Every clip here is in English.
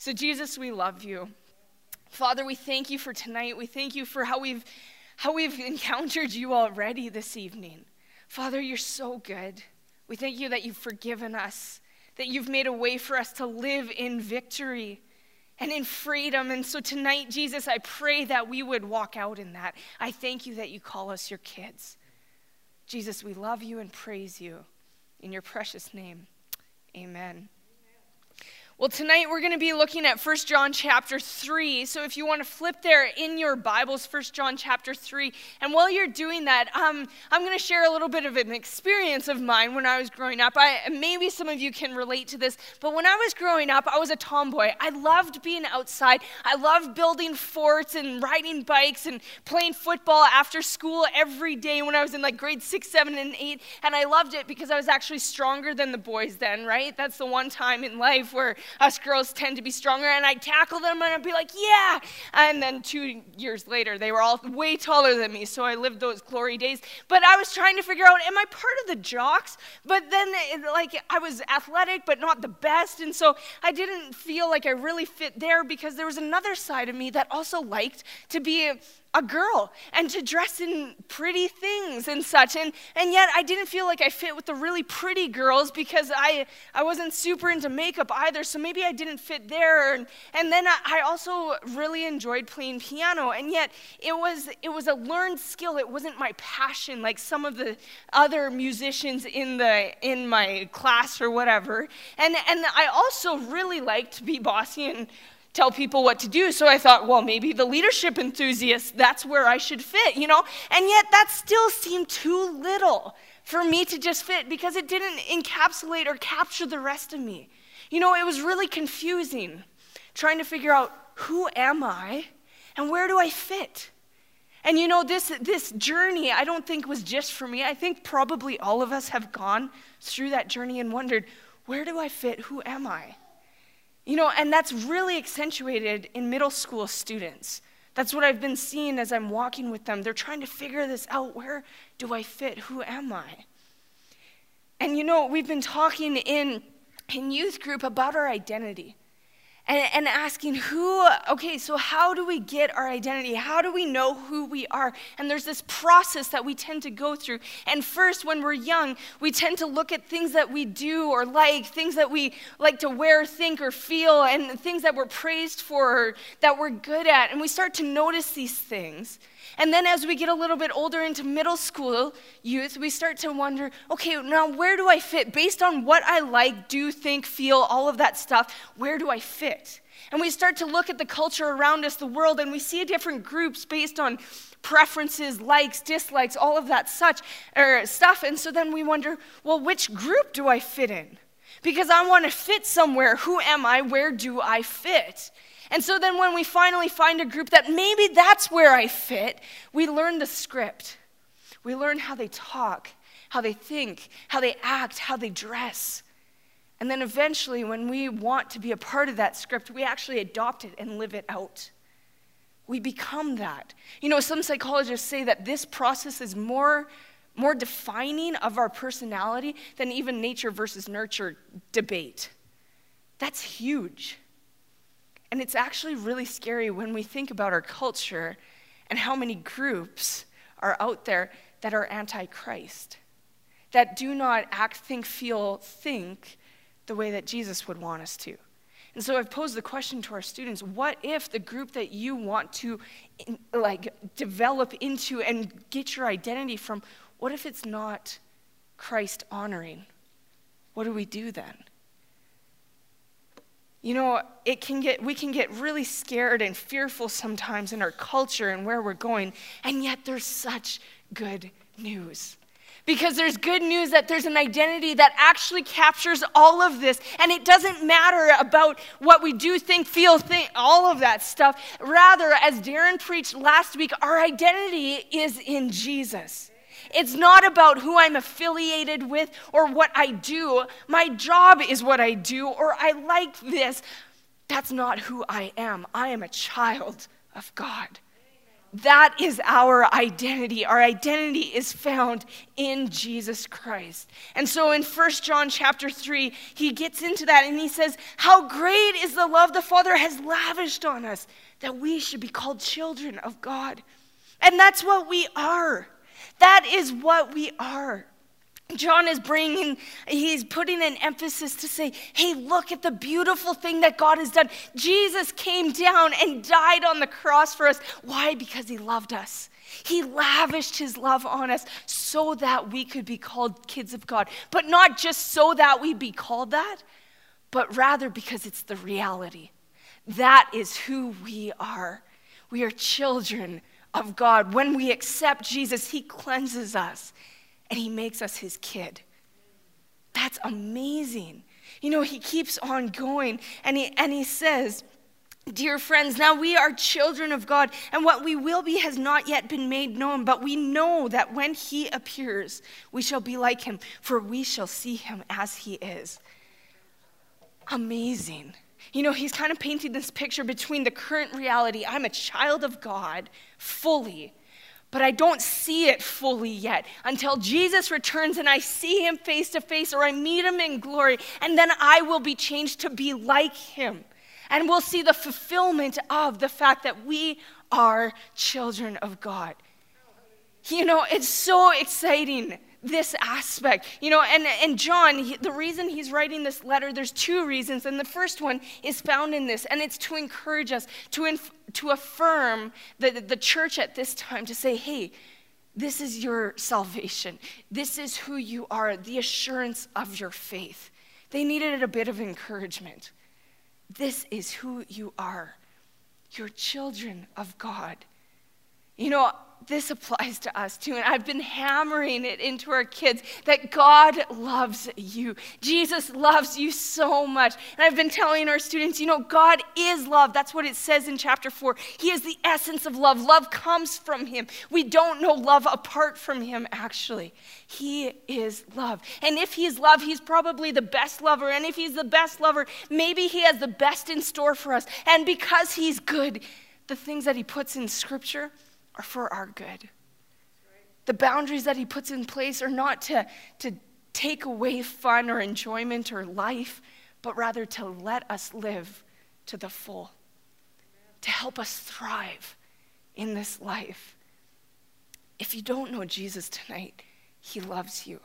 So, Jesus, we love you. Father, we thank you for tonight. We thank you for how we've, how we've encountered you already this evening. Father, you're so good. We thank you that you've forgiven us, that you've made a way for us to live in victory and in freedom. And so tonight, Jesus, I pray that we would walk out in that. I thank you that you call us your kids. Jesus, we love you and praise you. In your precious name, amen. Well, tonight we're going to be looking at 1 John chapter 3. So if you want to flip there in your Bibles, 1 John chapter 3. And while you're doing that, um, I'm going to share a little bit of an experience of mine when I was growing up. I, maybe some of you can relate to this, but when I was growing up, I was a tomboy. I loved being outside. I loved building forts and riding bikes and playing football after school every day when I was in like grade 6, 7, and 8. And I loved it because I was actually stronger than the boys then, right? That's the one time in life where us girls tend to be stronger, and I'd tackle them and I'd be like, yeah. And then two years later, they were all way taller than me, so I lived those glory days. But I was trying to figure out, am I part of the jocks? But then, like, I was athletic, but not the best, and so I didn't feel like I really fit there because there was another side of me that also liked to be a girl and to dress in pretty things and such. And, and yet I didn't feel like I fit with the really pretty girls because I, I wasn't super into makeup either. So maybe I didn't fit there. And, and then I, I also really enjoyed playing piano. And yet it was, it was a learned skill. It wasn't my passion like some of the other musicians in, the, in my class or whatever. And, and I also really liked to be bossy and tell people what to do. So I thought, well, maybe the leadership enthusiast, that's where I should fit, you know? And yet that still seemed too little for me to just fit because it didn't encapsulate or capture the rest of me. You know, it was really confusing trying to figure out who am I and where do I fit? And you know, this, this journey, I don't think was just for me. I think probably all of us have gone through that journey and wondered, where do I fit? Who am I? You know, and that's really accentuated in middle school students. That's what I've been seeing as I'm walking with them. They're trying to figure this out. Where do I fit? Who am I? And you know, we've been talking in, in youth group about our identity and, and asking who, okay, so how do we get our identity? How do we know who we are? And there's this process that we tend to go through. And first, when we're young, we tend to look at things that we do or like, things that we like to wear, think, or feel, and things that we're praised for, that we're good at. And we start to notice these things. And then as we get a little bit older into middle school youth, we start to wonder okay, now where do I fit? Based on what I like, do, think, feel, all of that stuff, where do I fit? And we start to look at the culture around us, the world, and we see different groups based on preferences, likes, dislikes, all of that such or stuff. And so then we wonder, well, which group do I fit in? Because I want to fit somewhere. Who am I? Where do I fit? And so then when we finally find a group that maybe that's where I fit, we learn the script. We learn how they talk, how they think, how they act, how they dress. And then eventually, when we want to be a part of that script, we actually adopt it and live it out. We become that. You know, some psychologists say that this process is more, more defining of our personality than even nature versus nurture debate. That's huge. And it's actually really scary when we think about our culture and how many groups are out there that are anti Christ, that do not act, think, feel, think the way that Jesus would want us to. And so I've posed the question to our students what if the group that you want to like develop into and get your identity from, what if it's not Christ honoring? What do we do then? You know, it can get, we can get really scared and fearful sometimes in our culture and where we're going, and yet there's such good news. Because there's good news that there's an identity that actually captures all of this. And it doesn't matter about what we do, think, feel, think, all of that stuff. Rather, as Darren preached last week, our identity is in Jesus. It's not about who I'm affiliated with or what I do. My job is what I do, or I like this. That's not who I am. I am a child of God. That is our identity. Our identity is found in Jesus Christ. And so in 1 John chapter 3, he gets into that and he says, How great is the love the Father has lavished on us that we should be called children of God. And that's what we are. That is what we are. John is bringing, he's putting an emphasis to say, hey, look at the beautiful thing that God has done. Jesus came down and died on the cross for us. Why? Because he loved us. He lavished his love on us so that we could be called kids of God. But not just so that we be called that, but rather because it's the reality. That is who we are. We are children of God. When we accept Jesus, he cleanses us and he makes us his kid. That's amazing. You know, he keeps on going and he, and he says, Dear friends, now we are children of God, and what we will be has not yet been made known, but we know that when he appears, we shall be like him, for we shall see him as he is. Amazing. You know, he's kind of painting this picture between the current reality I'm a child of God fully, but I don't see it fully yet until Jesus returns and I see him face to face or I meet him in glory, and then I will be changed to be like him. And we'll see the fulfillment of the fact that we are children of God. You know, it's so exciting this aspect. You know, and, and John, he, the reason he's writing this letter, there's two reasons. And the first one is found in this, and it's to encourage us, to, inf- to affirm the, the church at this time, to say, hey, this is your salvation. This is who you are, the assurance of your faith. They needed a bit of encouragement. This is who you are. You're children of God. You know, this applies to us too. And I've been hammering it into our kids that God loves you. Jesus loves you so much. And I've been telling our students, you know, God is love. That's what it says in chapter four. He is the essence of love. Love comes from Him. We don't know love apart from Him, actually. He is love. And if He's love, He's probably the best lover. And if He's the best lover, maybe He has the best in store for us. And because He's good, the things that He puts in Scripture, are for our good. The boundaries that he puts in place are not to, to take away fun or enjoyment or life, but rather to let us live to the full, to help us thrive in this life. If you don't know Jesus tonight, he loves you.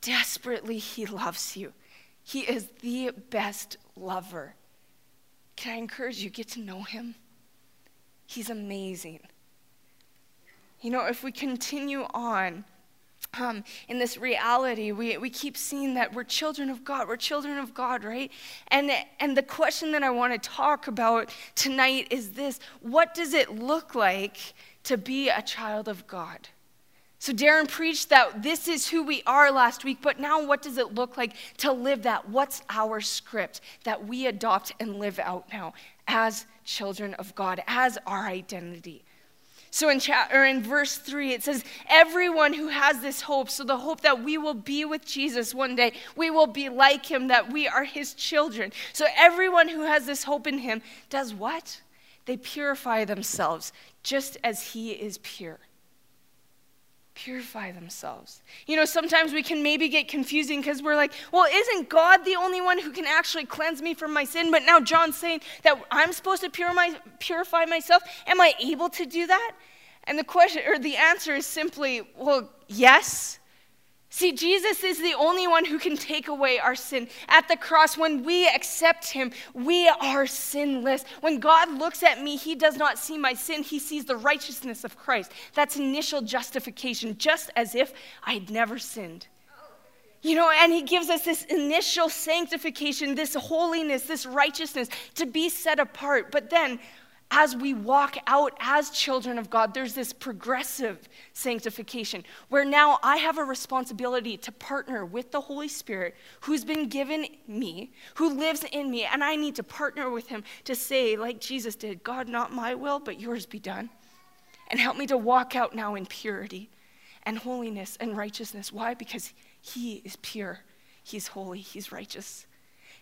Desperately, he loves you. He is the best lover. Can I encourage you, get to know him? He's amazing. You know, if we continue on um, in this reality, we, we keep seeing that we're children of God. We're children of God, right? And, and the question that I want to talk about tonight is this What does it look like to be a child of God? So, Darren preached that this is who we are last week, but now what does it look like to live that? What's our script that we adopt and live out now as children of God, as our identity? So in, cha- or in verse 3, it says, Everyone who has this hope, so the hope that we will be with Jesus one day, we will be like him, that we are his children. So everyone who has this hope in him does what? They purify themselves just as he is pure. Purify themselves. You know, sometimes we can maybe get confusing because we're like, well, isn't God the only one who can actually cleanse me from my sin? But now John's saying that I'm supposed to purify myself. Am I able to do that? And the question or the answer is simply, well, yes. See, Jesus is the only one who can take away our sin. At the cross, when we accept him, we are sinless. When God looks at me, he does not see my sin, he sees the righteousness of Christ. That's initial justification, just as if I had never sinned. You know, and he gives us this initial sanctification, this holiness, this righteousness to be set apart. But then as we walk out as children of God, there's this progressive sanctification where now I have a responsibility to partner with the Holy Spirit who's been given me, who lives in me, and I need to partner with him to say, like Jesus did, God, not my will, but yours be done. And help me to walk out now in purity and holiness and righteousness. Why? Because he is pure, he's holy, he's righteous.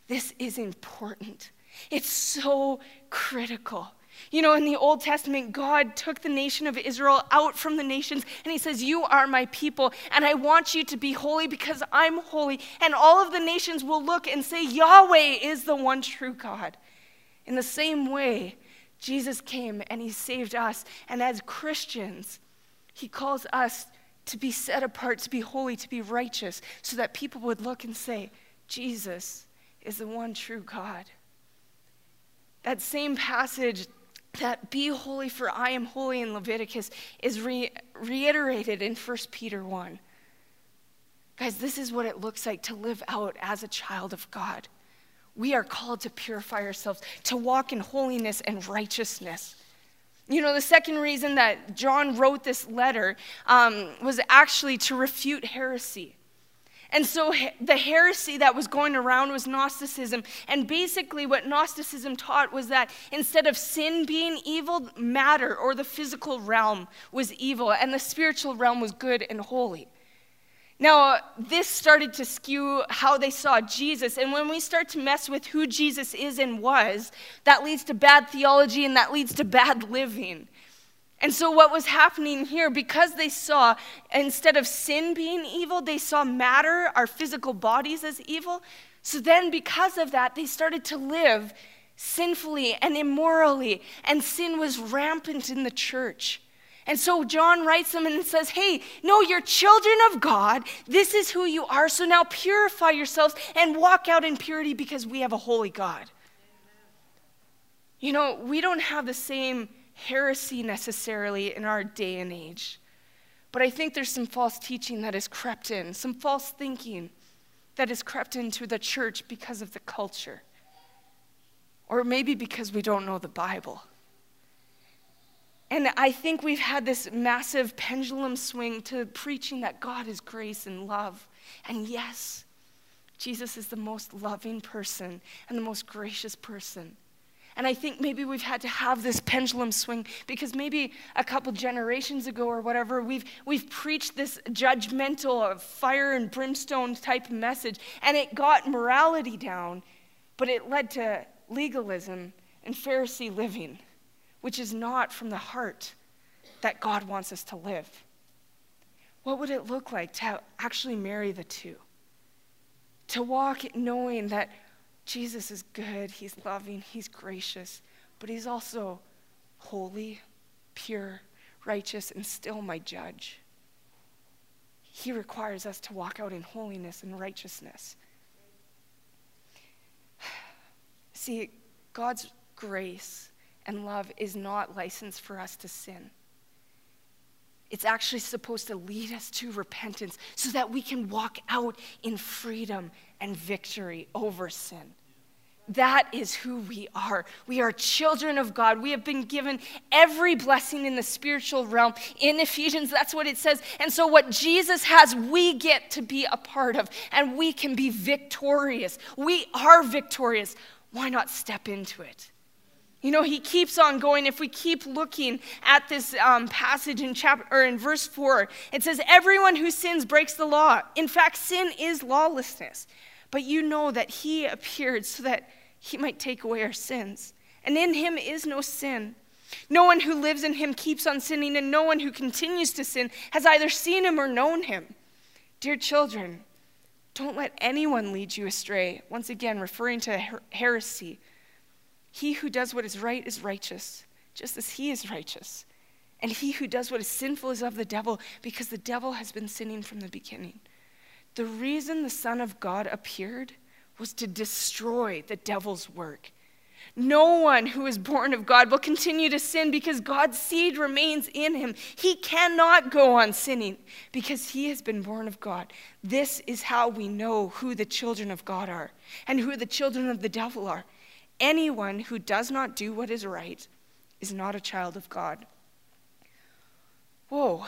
This is important. It's so critical You know, in the Old Testament, God took the nation of Israel out from the nations and he says, You are my people, and I want you to be holy because I'm holy. And all of the nations will look and say, Yahweh is the one true God. In the same way, Jesus came and he saved us. And as Christians, he calls us to be set apart, to be holy, to be righteous, so that people would look and say, Jesus is the one true God. That same passage that be holy for I am holy in Leviticus is re- reiterated in 1 Peter 1. Guys, this is what it looks like to live out as a child of God. We are called to purify ourselves, to walk in holiness and righteousness. You know, the second reason that John wrote this letter um, was actually to refute heresy. And so the heresy that was going around was Gnosticism. And basically, what Gnosticism taught was that instead of sin being evil, matter or the physical realm was evil, and the spiritual realm was good and holy. Now, uh, this started to skew how they saw Jesus. And when we start to mess with who Jesus is and was, that leads to bad theology and that leads to bad living. And so, what was happening here, because they saw, instead of sin being evil, they saw matter, our physical bodies, as evil. So then, because of that, they started to live sinfully and immorally, and sin was rampant in the church. And so John writes them and says, Hey, no, you're children of God. This is who you are. So now purify yourselves and walk out in purity because we have a holy God. You know, we don't have the same heresy necessarily in our day and age. But I think there's some false teaching that has crept in, some false thinking that has crept into the church because of the culture. Or maybe because we don't know the Bible. And I think we've had this massive pendulum swing to preaching that God is grace and love. And yes, Jesus is the most loving person and the most gracious person. And I think maybe we've had to have this pendulum swing because maybe a couple generations ago or whatever, we've, we've preached this judgmental uh, fire and brimstone type message, and it got morality down, but it led to legalism and Pharisee living which is not from the heart that God wants us to live. What would it look like to actually marry the two? To walk knowing that Jesus is good, He's loving, He's gracious, but He's also holy, pure, righteous, and still my judge. He requires us to walk out in holiness and righteousness. See, God's grace and love is not license for us to sin. It's actually supposed to lead us to repentance so that we can walk out in freedom and victory over sin. That is who we are. We are children of God. We have been given every blessing in the spiritual realm. In Ephesians, that's what it says. And so, what Jesus has, we get to be a part of, and we can be victorious. We are victorious. Why not step into it? You know, he keeps on going. If we keep looking at this um, passage in chapter or in verse four, it says, "Everyone who sins breaks the law. In fact, sin is lawlessness. But you know that he appeared so that he might take away our sins, and in him is no sin. No one who lives in him keeps on sinning, and no one who continues to sin has either seen him or known him. Dear children, don't let anyone lead you astray. Once again, referring to her- heresy." He who does what is right is righteous, just as he is righteous. And he who does what is sinful is of the devil, because the devil has been sinning from the beginning. The reason the Son of God appeared was to destroy the devil's work. No one who is born of God will continue to sin because God's seed remains in him. He cannot go on sinning because he has been born of God. This is how we know who the children of God are and who the children of the devil are. Anyone who does not do what is right is not a child of God. Whoa,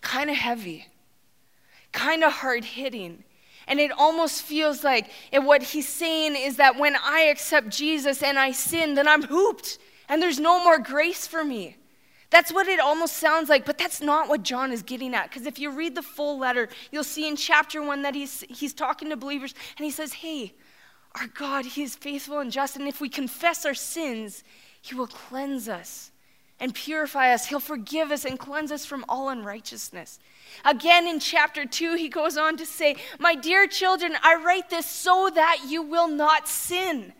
kind of heavy, kind of hard hitting. And it almost feels like what he's saying is that when I accept Jesus and I sin, then I'm hooped and there's no more grace for me. That's what it almost sounds like, but that's not what John is getting at. Because if you read the full letter, you'll see in chapter one that he's, he's talking to believers and he says, Hey, our God, He is faithful and just. And if we confess our sins, He will cleanse us and purify us. He'll forgive us and cleanse us from all unrighteousness. Again, in chapter 2, he goes on to say, My dear children, I write this so that you will not sin.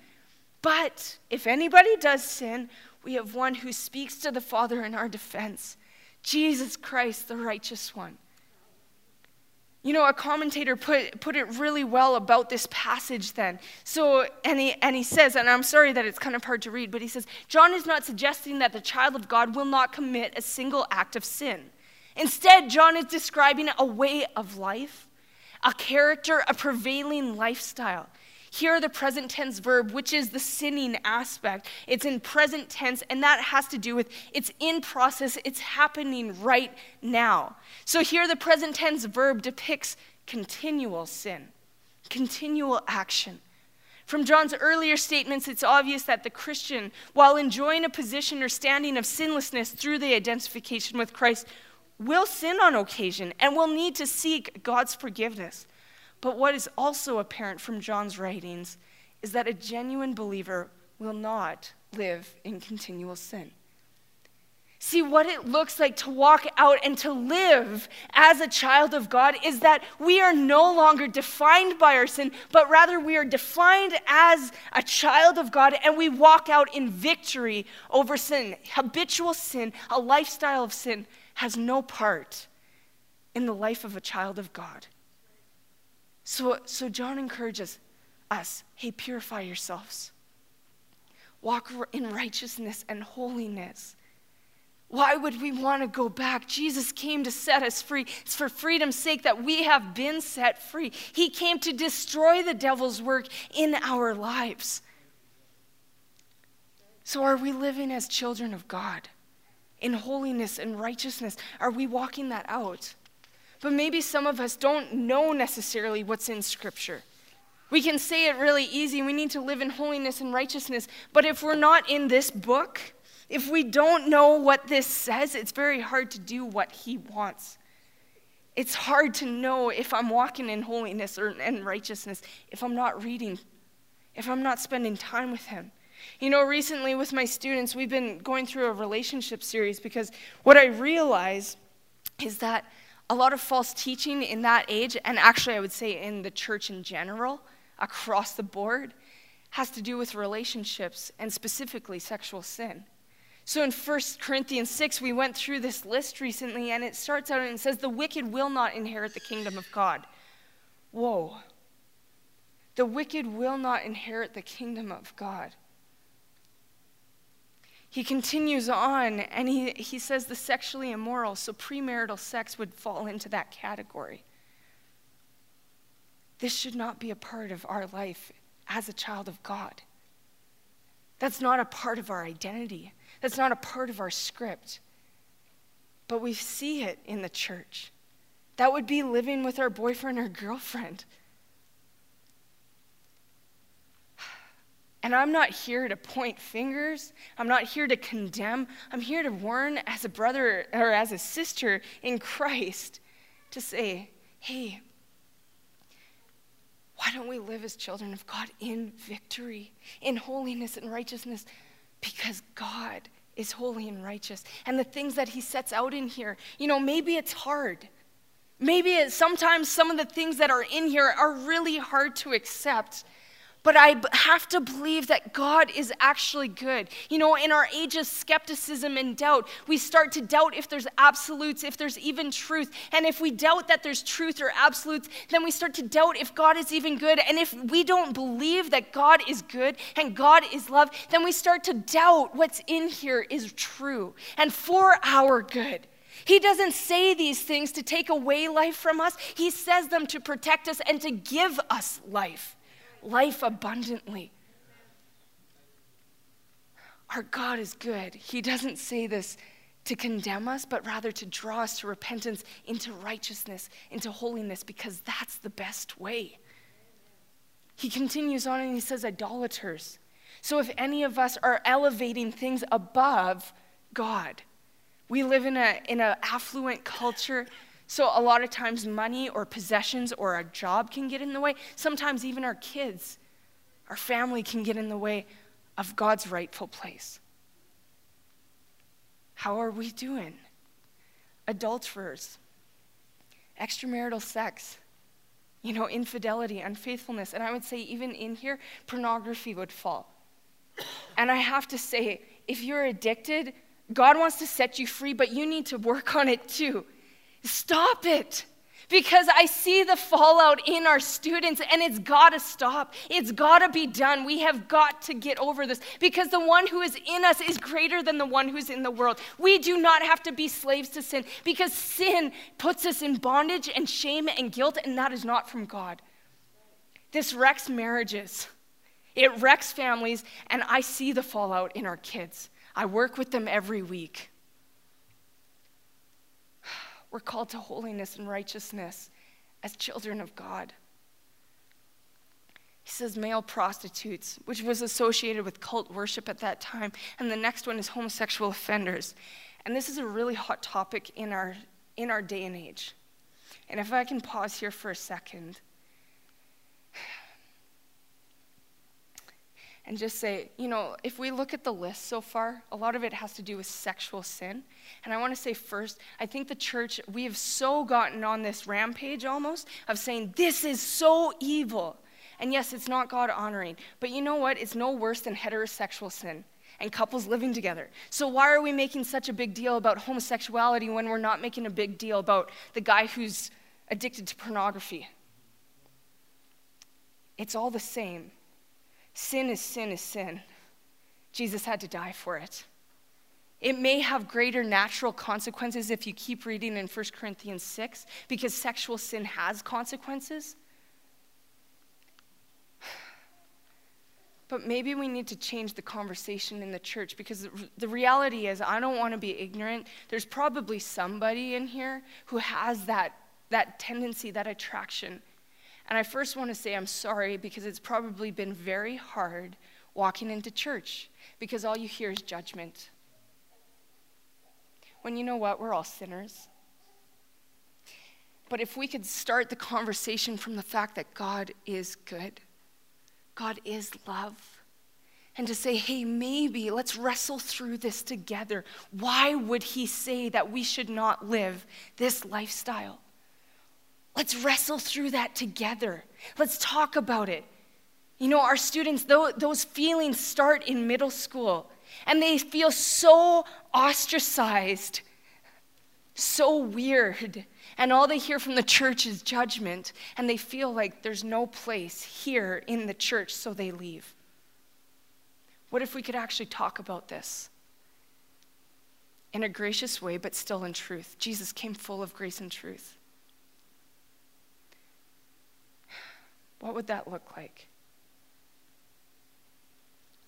But if anybody does sin, we have one who speaks to the Father in our defense Jesus Christ, the righteous one. You know, a commentator put, put it really well about this passage then. So, and he, and he says, and I'm sorry that it's kind of hard to read, but he says, John is not suggesting that the child of God will not commit a single act of sin. Instead, John is describing a way of life, a character, a prevailing lifestyle. Here, the present tense verb, which is the sinning aspect, it's in present tense, and that has to do with it's in process, it's happening right now. So here, the present tense verb depicts continual sin, continual action. From John's earlier statements, it's obvious that the Christian, while enjoying a position or standing of sinlessness through the identification with Christ, will sin on occasion and will need to seek God's forgiveness. But what is also apparent from John's writings is that a genuine believer will not live in continual sin. See, what it looks like to walk out and to live as a child of God is that we are no longer defined by our sin, but rather we are defined as a child of God and we walk out in victory over sin. Habitual sin, a lifestyle of sin, has no part in the life of a child of God. So, so John encourages us hey, purify yourselves, walk in righteousness and holiness. Why would we want to go back? Jesus came to set us free. It's for freedom's sake that we have been set free. He came to destroy the devil's work in our lives. So, are we living as children of God in holiness and righteousness? Are we walking that out? But maybe some of us don't know necessarily what's in Scripture. We can say it really easy. We need to live in holiness and righteousness. But if we're not in this book, if we don't know what this says, it's very hard to do what He wants. It's hard to know if I'm walking in holiness or in righteousness if I'm not reading, if I'm not spending time with Him. You know, recently with my students, we've been going through a relationship series because what I realize is that a lot of false teaching in that age, and actually I would say in the church in general, across the board, has to do with relationships and specifically sexual sin. So in 1 Corinthians 6, we went through this list recently, and it starts out and says, The wicked will not inherit the kingdom of God. Whoa. The wicked will not inherit the kingdom of God he continues on and he, he says the sexually immoral, so premarital sex would fall into that category. This should not be a part of our life as a child of God. That's not a part of our identity, that's not a part of our script. But we see it in the church. That would be living with our boyfriend or girlfriend. And I'm not here to point fingers. I'm not here to condemn. I'm here to warn as a brother or as a sister in Christ to say, hey, why don't we live as children of God in victory, in holiness and righteousness? Because God is holy and righteous. And the things that He sets out in here, you know, maybe it's hard. Maybe it, sometimes some of the things that are in here are really hard to accept. But I have to believe that God is actually good. You know, in our age of skepticism and doubt, we start to doubt if there's absolutes, if there's even truth. And if we doubt that there's truth or absolutes, then we start to doubt if God is even good. And if we don't believe that God is good and God is love, then we start to doubt what's in here is true and for our good. He doesn't say these things to take away life from us, He says them to protect us and to give us life life abundantly. Our God is good. He doesn't say this to condemn us, but rather to draw us to repentance, into righteousness, into holiness, because that's the best way. He continues on and he says, idolaters. So if any of us are elevating things above God, we live in an in a affluent culture so, a lot of times, money or possessions or a job can get in the way. Sometimes, even our kids, our family can get in the way of God's rightful place. How are we doing? Adulterers, extramarital sex, you know, infidelity, unfaithfulness. And I would say, even in here, pornography would fall. And I have to say, if you're addicted, God wants to set you free, but you need to work on it too. Stop it because I see the fallout in our students and it's got to stop. It's got to be done. We have got to get over this because the one who is in us is greater than the one who's in the world. We do not have to be slaves to sin because sin puts us in bondage and shame and guilt, and that is not from God. This wrecks marriages, it wrecks families, and I see the fallout in our kids. I work with them every week. We're called to holiness and righteousness as children of God. He says male prostitutes, which was associated with cult worship at that time. And the next one is homosexual offenders. And this is a really hot topic in our, in our day and age. And if I can pause here for a second. And just say, you know, if we look at the list so far, a lot of it has to do with sexual sin. And I want to say first, I think the church, we have so gotten on this rampage almost of saying, this is so evil. And yes, it's not God honoring. But you know what? It's no worse than heterosexual sin and couples living together. So why are we making such a big deal about homosexuality when we're not making a big deal about the guy who's addicted to pornography? It's all the same. Sin is sin is sin. Jesus had to die for it. It may have greater natural consequences if you keep reading in 1 Corinthians 6, because sexual sin has consequences. But maybe we need to change the conversation in the church because the reality is, I don't want to be ignorant. There's probably somebody in here who has that, that tendency, that attraction. And I first want to say I'm sorry because it's probably been very hard walking into church because all you hear is judgment. When you know what? We're all sinners. But if we could start the conversation from the fact that God is good, God is love, and to say, hey, maybe let's wrestle through this together. Why would He say that we should not live this lifestyle? Let's wrestle through that together. Let's talk about it. You know, our students, those feelings start in middle school, and they feel so ostracized, so weird. And all they hear from the church is judgment, and they feel like there's no place here in the church, so they leave. What if we could actually talk about this? In a gracious way, but still in truth. Jesus came full of grace and truth. What would that look like?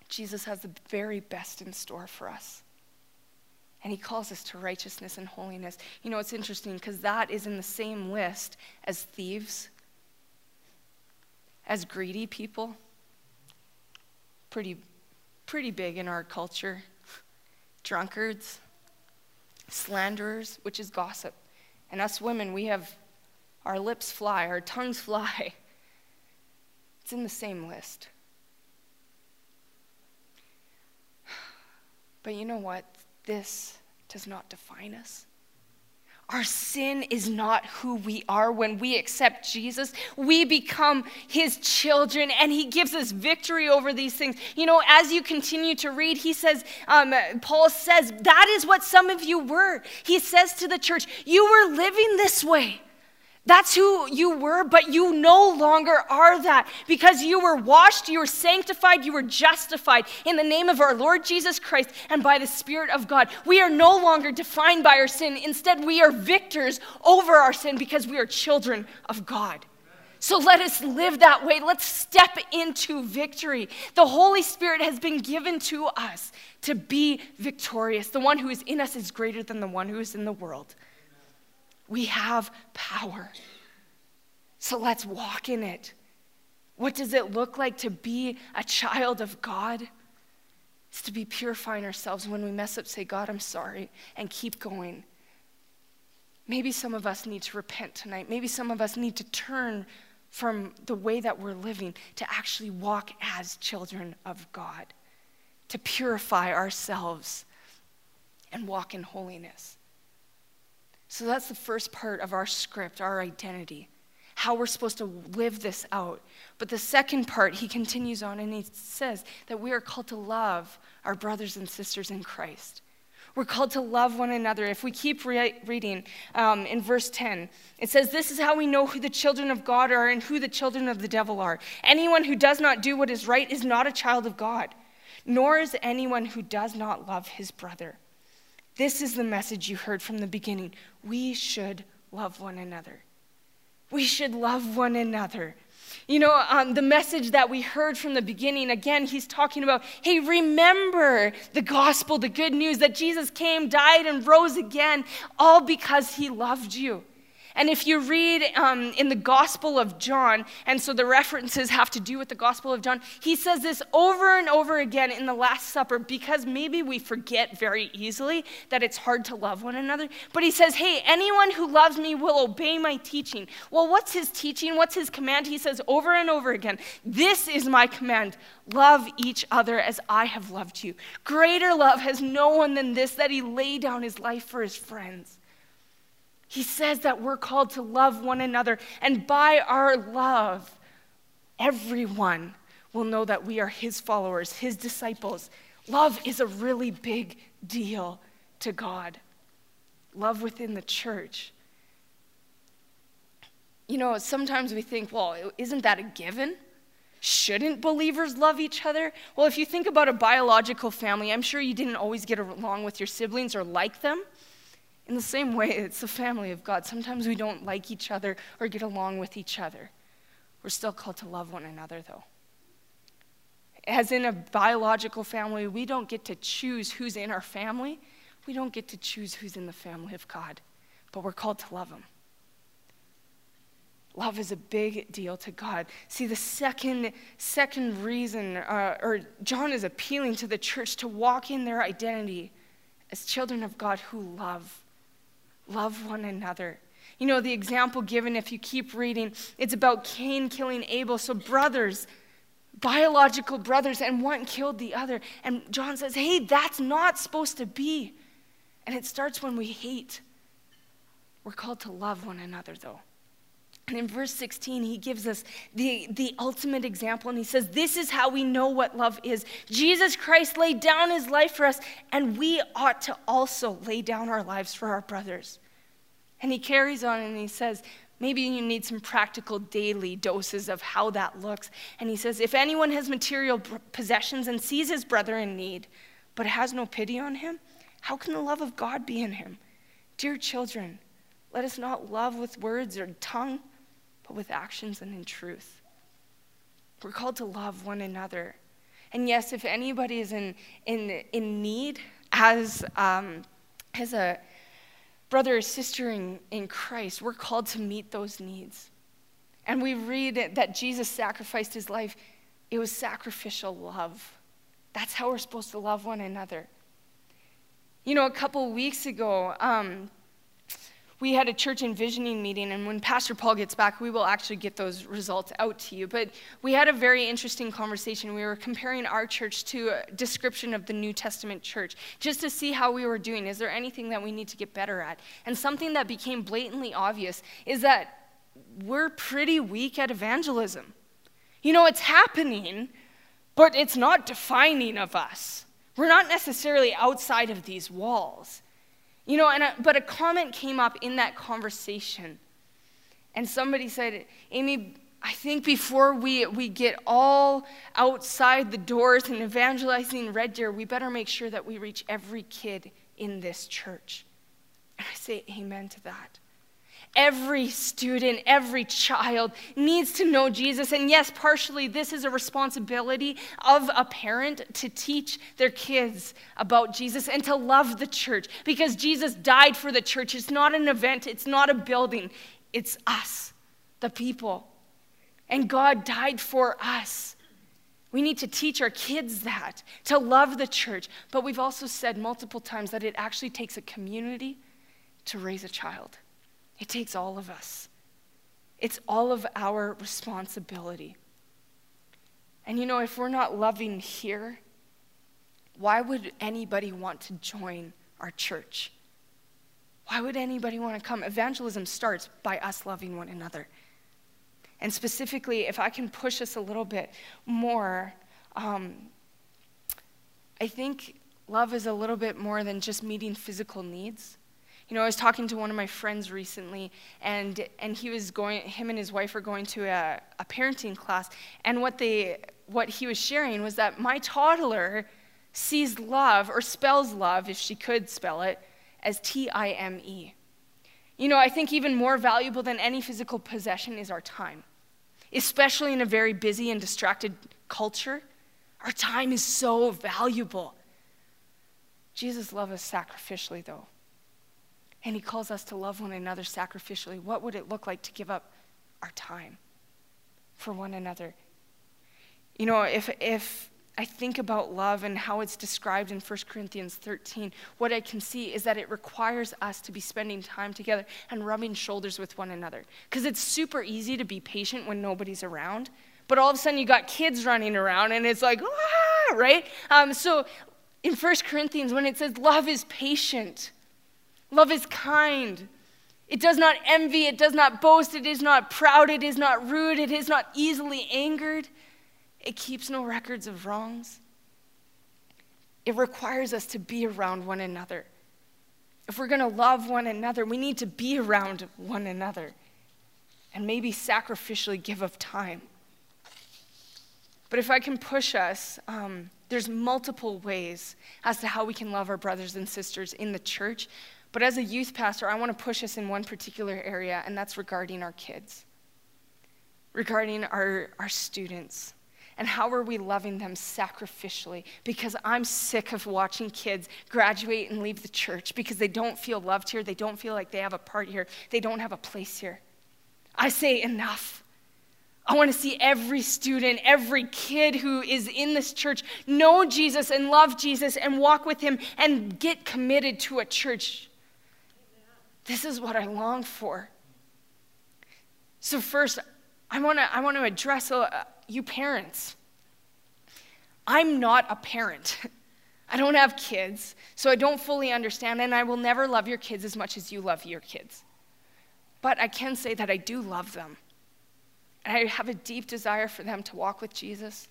Jesus has the very best in store for us. And he calls us to righteousness and holiness. You know, it's interesting because that is in the same list as thieves, as greedy people. Pretty, pretty big in our culture. Drunkards, slanderers, which is gossip. And us women, we have our lips fly, our tongues fly. It's in the same list. But you know what? This does not define us. Our sin is not who we are when we accept Jesus. We become his children and he gives us victory over these things. You know, as you continue to read, he says, um, Paul says, that is what some of you were. He says to the church, you were living this way. That's who you were, but you no longer are that because you were washed, you were sanctified, you were justified in the name of our Lord Jesus Christ and by the Spirit of God. We are no longer defined by our sin. Instead, we are victors over our sin because we are children of God. So let us live that way. Let's step into victory. The Holy Spirit has been given to us to be victorious. The one who is in us is greater than the one who is in the world. We have power. So let's walk in it. What does it look like to be a child of God? It's to be purifying ourselves. When we mess up, say, God, I'm sorry, and keep going. Maybe some of us need to repent tonight. Maybe some of us need to turn from the way that we're living to actually walk as children of God, to purify ourselves and walk in holiness. So that's the first part of our script, our identity, how we're supposed to live this out. But the second part, he continues on and he says that we are called to love our brothers and sisters in Christ. We're called to love one another. If we keep re- reading um, in verse 10, it says, This is how we know who the children of God are and who the children of the devil are. Anyone who does not do what is right is not a child of God, nor is anyone who does not love his brother. This is the message you heard from the beginning. We should love one another. We should love one another. You know, um, the message that we heard from the beginning, again, he's talking about hey, remember the gospel, the good news that Jesus came, died, and rose again, all because he loved you. And if you read um, in the Gospel of John, and so the references have to do with the Gospel of John, he says this over and over again in the Last Supper because maybe we forget very easily that it's hard to love one another. But he says, Hey, anyone who loves me will obey my teaching. Well, what's his teaching? What's his command? He says over and over again, This is my command love each other as I have loved you. Greater love has no one than this, that he lay down his life for his friends. He says that we're called to love one another, and by our love, everyone will know that we are His followers, His disciples. Love is a really big deal to God. Love within the church. You know, sometimes we think, well, isn't that a given? Shouldn't believers love each other? Well, if you think about a biological family, I'm sure you didn't always get along with your siblings or like them. In the same way, it's the family of God. Sometimes we don't like each other or get along with each other. We're still called to love one another, though. As in a biological family, we don't get to choose who's in our family. We don't get to choose who's in the family of God, but we're called to love them. Love is a big deal to God. See, the second, second reason, uh, or John is appealing to the church to walk in their identity as children of God who love. Love one another. You know, the example given, if you keep reading, it's about Cain killing Abel. So, brothers, biological brothers, and one killed the other. And John says, hey, that's not supposed to be. And it starts when we hate. We're called to love one another, though. And in verse 16, he gives us the, the ultimate example, and he says, This is how we know what love is. Jesus Christ laid down his life for us, and we ought to also lay down our lives for our brothers. And he carries on and he says, Maybe you need some practical daily doses of how that looks. And he says, If anyone has material possessions and sees his brother in need, but has no pity on him, how can the love of God be in him? Dear children, let us not love with words or tongue but with actions and in truth. We're called to love one another. And yes, if anybody is in, in, in need as, um, as a brother or sister in, in Christ, we're called to meet those needs. And we read that Jesus sacrificed his life. It was sacrificial love. That's how we're supposed to love one another. You know, a couple weeks ago, um, we had a church envisioning meeting, and when Pastor Paul gets back, we will actually get those results out to you. But we had a very interesting conversation. We were comparing our church to a description of the New Testament church, just to see how we were doing. Is there anything that we need to get better at? And something that became blatantly obvious is that we're pretty weak at evangelism. You know, it's happening, but it's not defining of us. We're not necessarily outside of these walls. You know, and but a comment came up in that conversation. And somebody said, Amy, I think before we, we get all outside the doors and evangelizing Red Deer, we better make sure that we reach every kid in this church. And I say amen to that. Every student, every child needs to know Jesus. And yes, partially this is a responsibility of a parent to teach their kids about Jesus and to love the church because Jesus died for the church. It's not an event, it's not a building, it's us, the people. And God died for us. We need to teach our kids that, to love the church. But we've also said multiple times that it actually takes a community to raise a child. It takes all of us, it's all of our responsibility. And you know, if we're not loving here, why would anybody want to join our church. Why would anybody want to come? Evangelism starts by us loving one another. And specifically, if I can push us a little bit more, um, I think love is a little bit more than just meeting physical needs. You know, I was talking to one of my friends recently, and, and he was going, him and his wife are going to a, a parenting class, and what, they, what he was sharing was that my toddler sees love, or spells love, if she could spell it, as T I M E. You know, I think even more valuable than any physical possession is our time, especially in a very busy and distracted culture. Our time is so valuable. Jesus loved us sacrificially, though. And he calls us to love one another sacrificially. What would it look like to give up our time for one another? You know, if, if I think about love and how it's described in 1 Corinthians 13, what I can see is that it requires us to be spending time together and rubbing shoulders with one another. Because it's super easy to be patient when nobody's around. But all of a sudden, you got kids running around, and it's like, ah, right? Um, so in 1 Corinthians, when it says love is patient, Love is kind. It does not envy, it does not boast, it is not proud, it is not rude, it is not easily angered. It keeps no records of wrongs. It requires us to be around one another. If we're going to love one another, we need to be around one another and maybe sacrificially give of time. But if I can push us, um, there's multiple ways as to how we can love our brothers and sisters in the church. But as a youth pastor, I want to push us in one particular area, and that's regarding our kids, regarding our, our students. And how are we loving them sacrificially? Because I'm sick of watching kids graduate and leave the church because they don't feel loved here. They don't feel like they have a part here. They don't have a place here. I say, enough. I want to see every student, every kid who is in this church know Jesus and love Jesus and walk with him and get committed to a church this is what I long for. So, first, I want to I want to address uh, you parents. I'm not a parent. I don't have kids, so I don't fully understand, and I will never love your kids as much as you love your kids. But I can say that I do love them. And I have a deep desire for them to walk with Jesus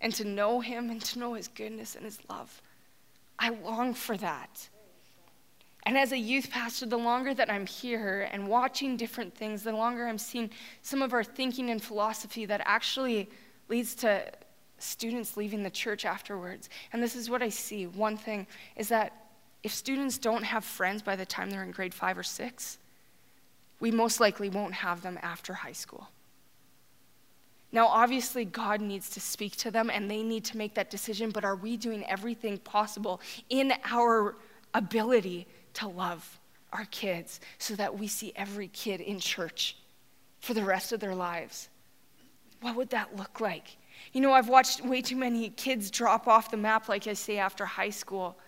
and to know him and to know his goodness and his love. I long for that. And as a youth pastor, the longer that I'm here and watching different things, the longer I'm seeing some of our thinking and philosophy that actually leads to students leaving the church afterwards. And this is what I see. One thing is that if students don't have friends by the time they're in grade five or six, we most likely won't have them after high school. Now, obviously, God needs to speak to them and they need to make that decision, but are we doing everything possible in our ability to love our kids so that we see every kid in church for the rest of their lives. What would that look like? You know, I've watched way too many kids drop off the map, like I say, after high school,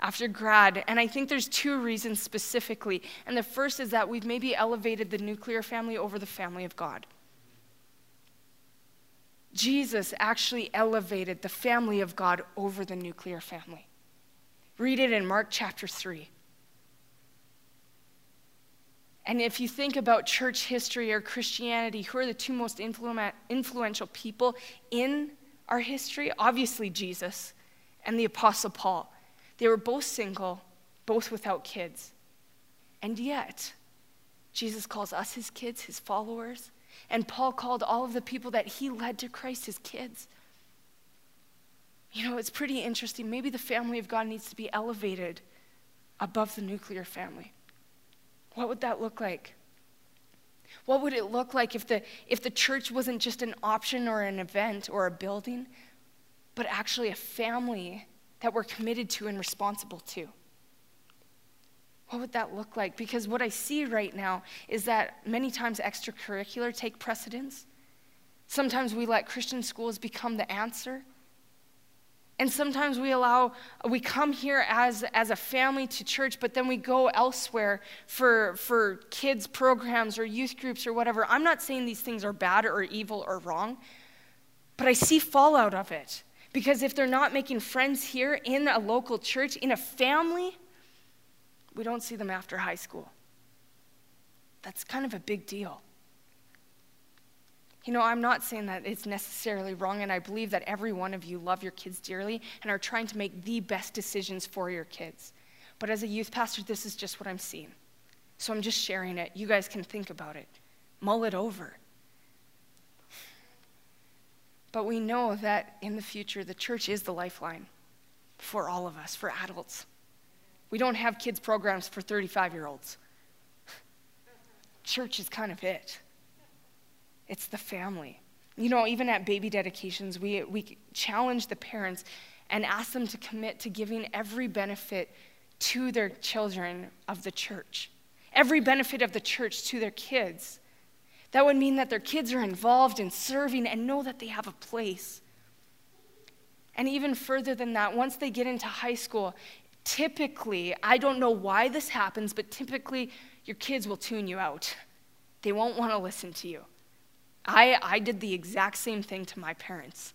after grad. And I think there's two reasons specifically. And the first is that we've maybe elevated the nuclear family over the family of God. Jesus actually elevated the family of God over the nuclear family. Read it in Mark chapter 3. And if you think about church history or Christianity, who are the two most influ- influential people in our history? Obviously, Jesus and the Apostle Paul. They were both single, both without kids. And yet, Jesus calls us his kids, his followers. And Paul called all of the people that he led to Christ his kids. You know, it's pretty interesting. Maybe the family of God needs to be elevated above the nuclear family. What would that look like? What would it look like if the, if the church wasn't just an option or an event or a building, but actually a family that we're committed to and responsible to? What would that look like? Because what I see right now is that many times extracurricular take precedence. Sometimes we let Christian schools become the answer. And sometimes we allow, we come here as, as a family to church, but then we go elsewhere for, for kids' programs or youth groups or whatever. I'm not saying these things are bad or evil or wrong, but I see fallout of it. Because if they're not making friends here in a local church, in a family, we don't see them after high school. That's kind of a big deal. You know, I'm not saying that it's necessarily wrong, and I believe that every one of you love your kids dearly and are trying to make the best decisions for your kids. But as a youth pastor, this is just what I'm seeing. So I'm just sharing it. You guys can think about it, mull it over. But we know that in the future, the church is the lifeline for all of us, for adults. We don't have kids' programs for 35 year olds. Church is kind of it. It's the family. You know, even at baby dedications, we, we challenge the parents and ask them to commit to giving every benefit to their children of the church, every benefit of the church to their kids. That would mean that their kids are involved in serving and know that they have a place. And even further than that, once they get into high school, typically, I don't know why this happens, but typically your kids will tune you out. They won't want to listen to you. I, I did the exact same thing to my parents.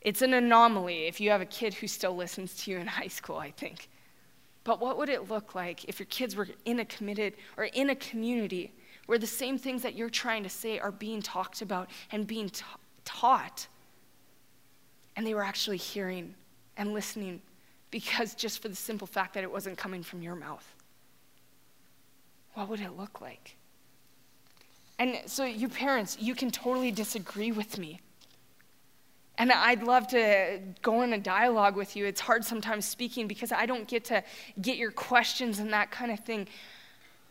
It's an anomaly if you have a kid who still listens to you in high school, I think. But what would it look like if your kids were in a committed or in a community where the same things that you're trying to say are being talked about and being ta- taught? And they were actually hearing and listening because just for the simple fact that it wasn't coming from your mouth. What would it look like? And so, you parents, you can totally disagree with me. And I'd love to go in a dialogue with you. It's hard sometimes speaking because I don't get to get your questions and that kind of thing.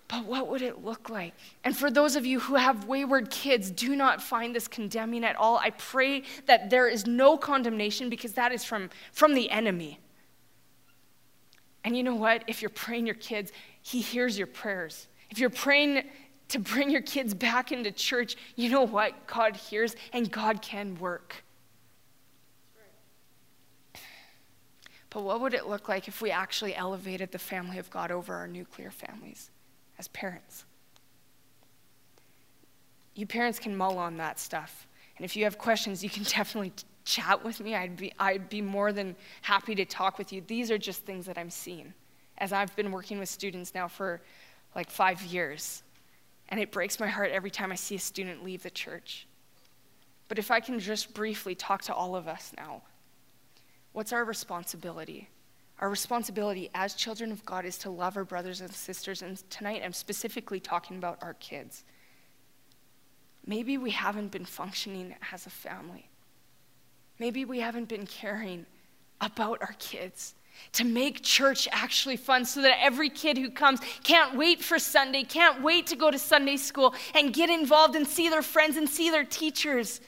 But what would it look like? And for those of you who have wayward kids, do not find this condemning at all. I pray that there is no condemnation because that is from, from the enemy. And you know what? If you're praying your kids, he hears your prayers. If you're praying to bring your kids back into church, you know what? God hears and God can work. But what would it look like if we actually elevated the family of God over our nuclear families as parents? You parents can mull on that stuff. And if you have questions, you can definitely chat with me. I'd be, I'd be more than happy to talk with you. These are just things that I'm seeing as I've been working with students now for like five years. And it breaks my heart every time I see a student leave the church. But if I can just briefly talk to all of us now, what's our responsibility? Our responsibility as children of God is to love our brothers and sisters. And tonight I'm specifically talking about our kids. Maybe we haven't been functioning as a family. Maybe we haven't been caring about our kids to make church actually fun so that every kid who comes can't wait for Sunday, can't wait to go to Sunday school and get involved and see their friends and see their teachers.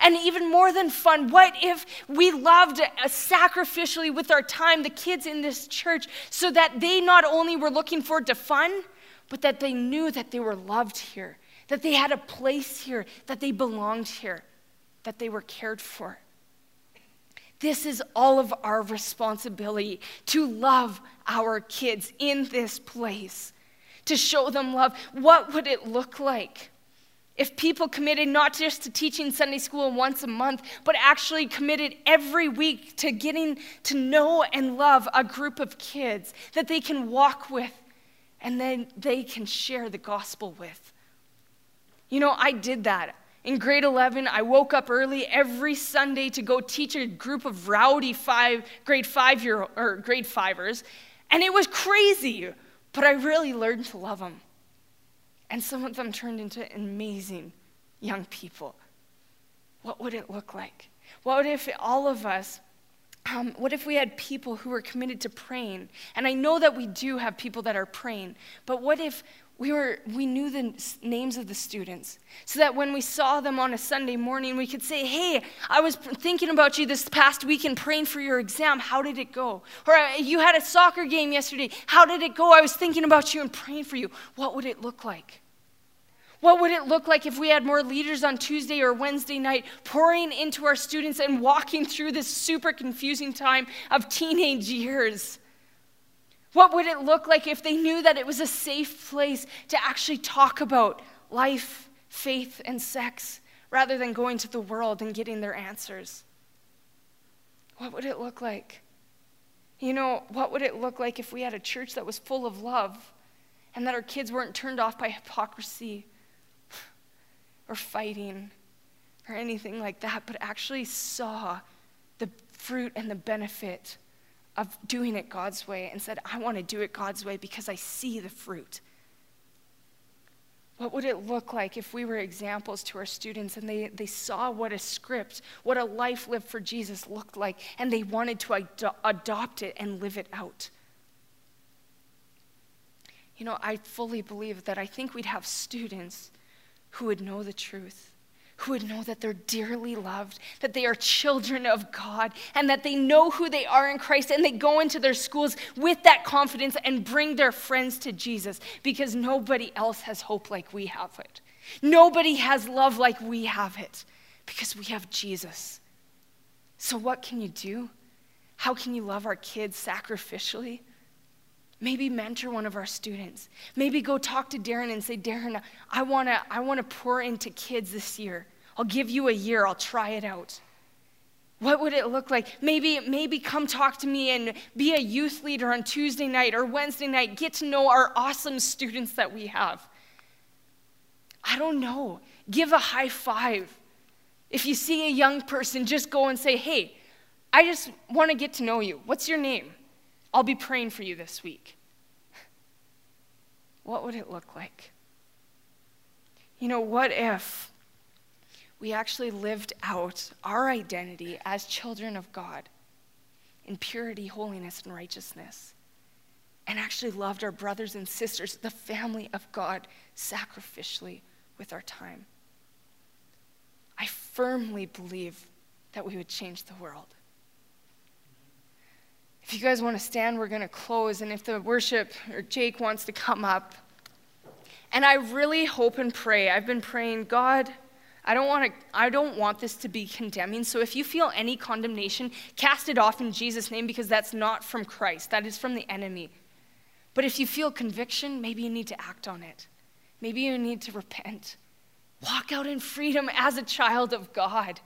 And even more than fun, what if we loved sacrificially with our time the kids in this church so that they not only were looking forward to fun, but that they knew that they were loved here, that they had a place here, that they belonged here, that they were cared for. This is all of our responsibility to love our kids in this place, to show them love. What would it look like? If people committed not just to teaching Sunday school once a month, but actually committed every week to getting to know and love a group of kids that they can walk with and then they can share the gospel with. You know, I did that. In grade 11, I woke up early every Sunday to go teach a group of rowdy five, grade five year or grade fivers, and it was crazy, but I really learned to love them. And some of them turned into amazing young people. What would it look like? What if all of us um, what if we had people who were committed to praying? And I know that we do have people that are praying, but what if we, were, we knew the names of the students so that when we saw them on a Sunday morning, we could say, Hey, I was thinking about you this past week and praying for your exam. How did it go? Or uh, you had a soccer game yesterday. How did it go? I was thinking about you and praying for you. What would it look like? What would it look like if we had more leaders on Tuesday or Wednesday night pouring into our students and walking through this super confusing time of teenage years? What would it look like if they knew that it was a safe place to actually talk about life, faith, and sex rather than going to the world and getting their answers? What would it look like? You know, what would it look like if we had a church that was full of love and that our kids weren't turned off by hypocrisy or fighting or anything like that, but actually saw the fruit and the benefit of doing it God's way and said, I want to do it God's way because I see the fruit. What would it look like if we were examples to our students and they, they saw what a script, what a life lived for Jesus looked like, and they wanted to ad- adopt it and live it out? You know, I fully believe that I think we'd have students who would know the truth who would know that they're dearly loved, that they are children of God, and that they know who they are in Christ, and they go into their schools with that confidence and bring their friends to Jesus because nobody else has hope like we have it. Nobody has love like we have it because we have Jesus. So, what can you do? How can you love our kids sacrificially? Maybe mentor one of our students. Maybe go talk to Darren and say, Darren, I want to I wanna pour into kids this year. I'll give you a year, I'll try it out. What would it look like? Maybe, maybe come talk to me and be a youth leader on Tuesday night or Wednesday night. Get to know our awesome students that we have. I don't know. Give a high five. If you see a young person, just go and say, hey, I just want to get to know you. What's your name? I'll be praying for you this week. What would it look like? You know, what if we actually lived out our identity as children of God in purity, holiness, and righteousness, and actually loved our brothers and sisters, the family of God, sacrificially with our time? I firmly believe that we would change the world. If you guys want to stand, we're going to close. And if the worship or Jake wants to come up, and I really hope and pray, I've been praying, God, I don't want to I don't want this to be condemning. So if you feel any condemnation, cast it off in Jesus name because that's not from Christ. That is from the enemy. But if you feel conviction, maybe you need to act on it. Maybe you need to repent. Walk out in freedom as a child of God.